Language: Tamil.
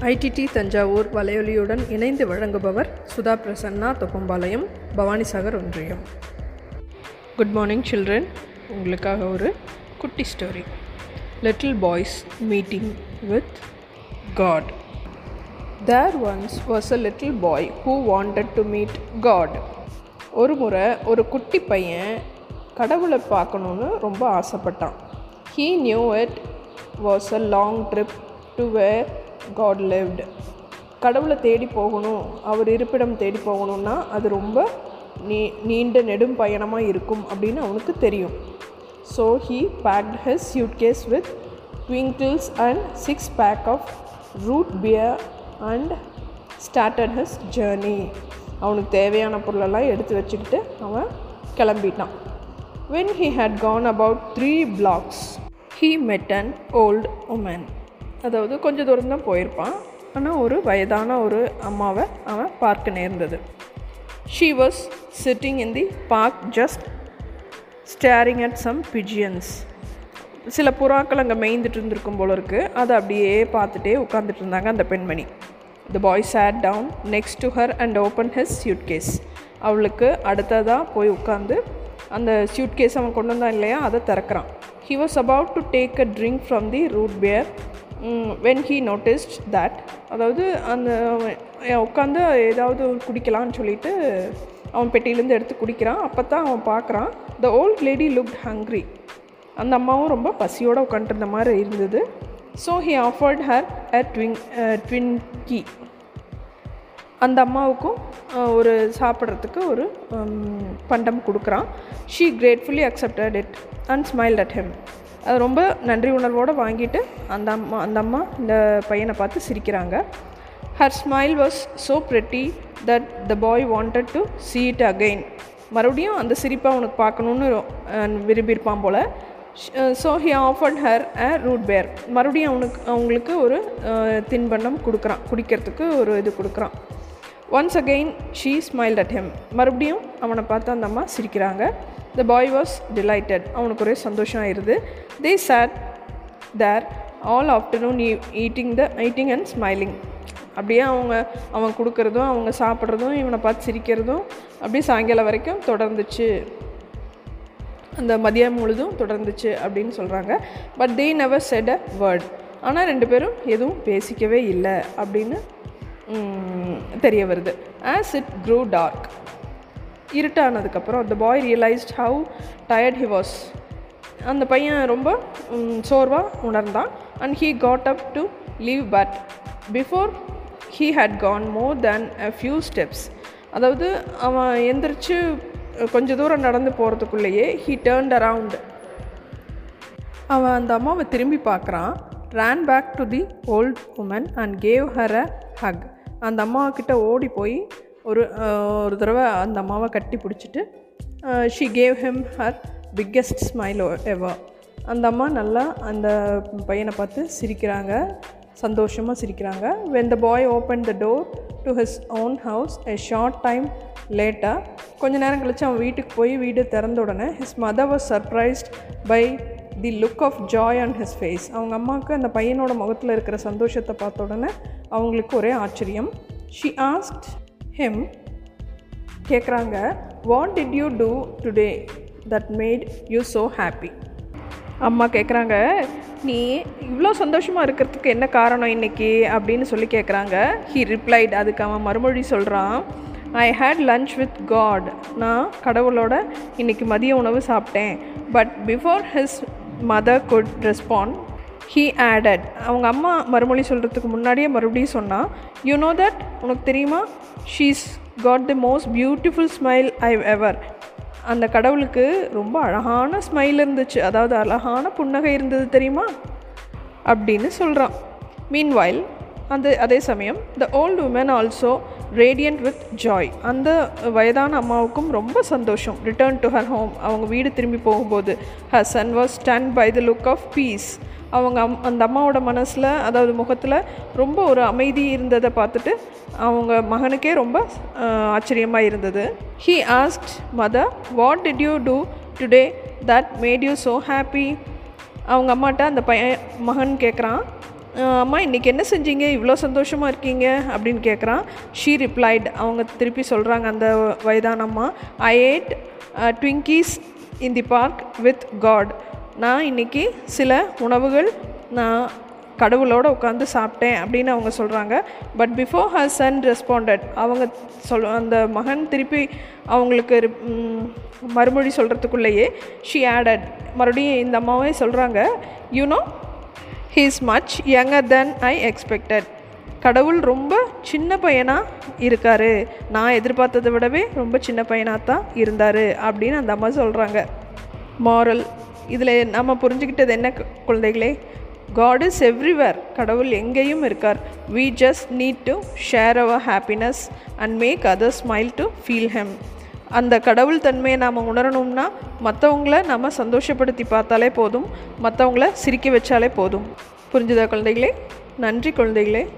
ஐடிடி தஞ்சாவூர் வலையொலியுடன் இணைந்து வழங்குபவர் சுதா பிரசன்னா தொப்பம்பாளையம் பவானிசாகர் ஒன்றியம். குட் மார்னிங் சில்ட்ரன் உங்களுக்காக ஒரு குட்டி story little boys meeting with God there once was a little boy who wanted to meet God ஒரு முறை ஒரு குட்டி பையன் கடவுளை பார்க்கணுன்னு ரொம்ப ஆசைப்பட்டான். He knew it was a long trip to where God lived கடவுளை தேடி போகணும் அவர் இருப்பிடம் தேடி போகணுன்னா அது ரொம்ப நீ நீண்ட நெடும் பயணமாக இருக்கும் அப்படின்னு அவனுக்கு தெரியும். So he packed his suitcase with Twinkies and six pack of root beer and started his journey அவனுக்கு தேவையான பொருளெல்லாம் எடுத்து வச்சுக்கிட்டு அவன் கிளம்பிட்டான். When he had gone about three blocks he met an old woman. அதாவது கொஞ்சம் தூரம் தான் போயிருப்பான். ஆனால் ஒரு வயதான ஒரு அம்மாவை அவன் பார்க்க நேர்ந்தது. She was sitting in the park just staring at some pigeons சில புறாக்கள் அங்கே மேய்ந்துட்டு இருந்திருக்கும் போல இருக்குது அதை அப்படியே பார்த்துட்டே உட்காந்துட்டு இருந்தாங்க அந்த பெண்மணி. The boy sat down next to her and open his suitcase அவளுக்கு அடுத்ததாக போய் உட்காந்து அந்த சியூட் கேஸ் அவன் கொண்டு வந்தான் இல்லையா? அதை திறக்கிறான். He was about to take a drink from the root beer when he noticed that அதாவது அந்த உட்காந்து ஏதாவது குடிக்கலான்னு சொல்லிட்டு அவன் பெட்டியிலேருந்து எடுத்து குடிக்கிறான். அப்போ தான் அவன் பார்க்குறான் the old lady looked hungry அந்த அம்மாவும் ரொம்ப பசியோடு உட்காந்துருந்த மாதிரி இருந்தது. So he offered her a twin Twinkie அந்த அம்மாவுக்கும் ஒரு சாப்பிட்றதுக்கு ஒரு பண்டம் கொடுக்குறான். She gratefully accepted it and smile at him அது ரொம்ப நன்றி உணர்வோடு வாங்கிட்டு அந்த அம்மா அந்த அம்மா இந்த பையனை பார்த்து சிரிக்கிறாங்க. Her smile was so pretty that the boy wanted to see it again மறுபடியும் அந்த சிரிப்பை அவனுக்கு பார்க்கணுன்னு விரும்பியிருப்பான் போல். So he offered her a root beer மறுபடியும் அவனுக்கு அவங்களுக்கு ஒரு தின்பண்டம் கொடுக்குறான். குடிக்கிறதுக்கு ஒரு இது கொடுக்குறான். Once again she smiled at him மறுபடியும் அவனை பார்த்து அந்த அம்மா சிரிக்கிறாங்க. த பாய் வாஸ் டிலைட்டட் அவனுக்கு ஒரே சந்தோஷம் ஆயிடுது they sat there all afternoon eating the eating and smiling அப்படியே அவங்க அவன் கொடுக்குறதும் அவங்க சாப்பிட்றதும் இவனை பார்த்து சிரிக்கிறதும் அப்படியே சாயங்காலம் வரைக்கும் தொடர்ந்துச்சு. அந்த மதியம் முழுதும் தொடர்ந்துச்சு அப்படின்னு சொல்கிறாங்க but they never said a word ஆனால் ரெண்டு பேரும் எதுவும் பேசிக்கவே இல்லை அப்படின்னு தெரிய வருது. ஆஸ் இட் க்ரூ டார்க் இருட்டானதுக்கப்புறம் அந்த boy realized how tired he was அந்த பையன் ரொம்ப சோர்வாக உணர்ந்தான். And he got up to leave but before he had gone more than a few steps அதாவது அவன் எந்திரிச்சு கொஞ்சம் தூரம் நடந்து போகிறதுக்குள்ளேயே ஹீ டேர்ன்ட் அரவுண்ட் அவன் அந்த அம்மாவை திரும்பி பார்க்குறான். Ran back to the old woman and gave her a hug அந்த அம்மாக்கிட்ட ஓடி போய் ஒரு ஒரு தடவை அந்த அம்மாவை கட்டி பிடிச்சிட்டு she gave him her biggest smile ever அந்த அம்மா நல்லா அந்த பையனை பார்த்து சிரிக்கிறாங்க சந்தோஷமாக சிரிக்கிறாங்க. When the boy open the door to his own house a short time லேட்டாக கொஞ்ச நேரம் கழித்து அவன் வீட்டுக்கு போய் வீடு திறந்த உடனே his mother was surprised by the look of joy on his face அவங்க அம்மாவுக்கு அந்த பையனோட முகத்தில் இருக்கிற சந்தோஷத்தை பார்த்த உடனே அவங்களுக்கு ஒரே ஆச்சரியம். ஷி ஆஸ்ட் ஹிம் கேட்குறாங்க what did you do today that made you so happy அம்மா கேட்குறாங்க நீ இவ்வளோ சந்தோஷமாக இருக்கிறதுக்கு என்ன காரணம் இன்றைக்கி அப்படின்னு சொல்லி கேட்குறாங்க ஹி ரிப்ளைட் அதுக்கு அவன் மறுமொழி சொல்கிறான் I had lunch with God நான் கடவுளோட இன்றைக்கி மதிய உணவு சாப்பிட்டேன். But before his mother could respond he added அவங்க அம்மா மறுமொழி சொல்கிறதுக்கு முன்னாடியே மறுபடியும் சொன்னால் யூ நோ தட் உனக்கு தெரியுமா? She's got the most beautiful smile I ever அந்த கடவுளுக்கு ரொம்ப அழகான ஸ்மைல் இருந்துச்சு. அதாவது அழகான புன்னகை இருந்தது தெரியுமா? அப்படின்னு சொல்கிறான் மீன்வைல் அந்த அதே சமயம் the old woman also radiant with joy அந்த வயதான அம்மாவுக்கும் ரொம்ப சந்தோஷம். ரிட்டர்ன் டு ஹர் ஹோம் அவங்க வீடு திரும்பி போகும்போது her son was stunned by the look of peace அவங்க அம் அந்த அம்மாவோட மனசில் அதாவது முகத்தில் ரொம்ப ஒரு அமைதி இருந்ததை பார்த்துட்டு அவங்க மகனுக்கே ரொம்ப ஆச்சரியமாக இருந்தது. He asked mother what did you do today that made you so happy அவங்க அம்மாட்ட அந்த பையன் மகன் கேட்குறான் அம்மா இன்றைக்கி என்ன செஞ்சீங்க? இவ்வளோ சந்தோஷமாக இருக்கீங்க? அப்படின்னு கேட்குறான் ஷீ ரிப்ளைட் அவங்க திருப்பி சொல்கிறாங்க அந்த வயதானம்மா I ate Twinkies in the park with God நான் இன்றைக்கி சில உணவுகள் நான் கடவுளோடு உட்காந்து சாப்பிட்டேன் அப்படின்னு அவங்க சொல்கிறாங்க but before her son responded அவங்க சொல் அந்த மகன் திருப்பி அவங்களுக்கு மறுமொழி சொல்கிறதுக்குள்ளேயே ஷி ஆடட் மறுபடியும் இந்த அம்மாவே சொல்கிறாங்க you know he is much younger than I expected கடவுள் ரொம்ப சின்ன பையனாக இருக்கார். நான் எதிர்பார்த்ததை விடவே ரொம்ப சின்ன பையனாக தான் இருந்தார் அப்படின்னு அந்த அம்மா சொல்கிறாங்க மாரல் இதில் நம்ம புரிஞ்சுக்கிட்டது என்ன குழந்தைகளே? காட் இஸ் எவ்ரிவேர் கடவுள் எங்கேயும் இருக்கார். We just need to share our happiness and make other smile to feel him அந்த கடவுள் தன்மையை நாம் உணரணும்னா மற்றவங்கள நம்ம சந்தோஷப்படுத்தி பார்த்தாலே போதும் மற்றவங்கள சிரிக்க வச்சாலே போதும். புரிஞ்சுதா குழந்தைகளே? நன்றி குழந்தைகளே.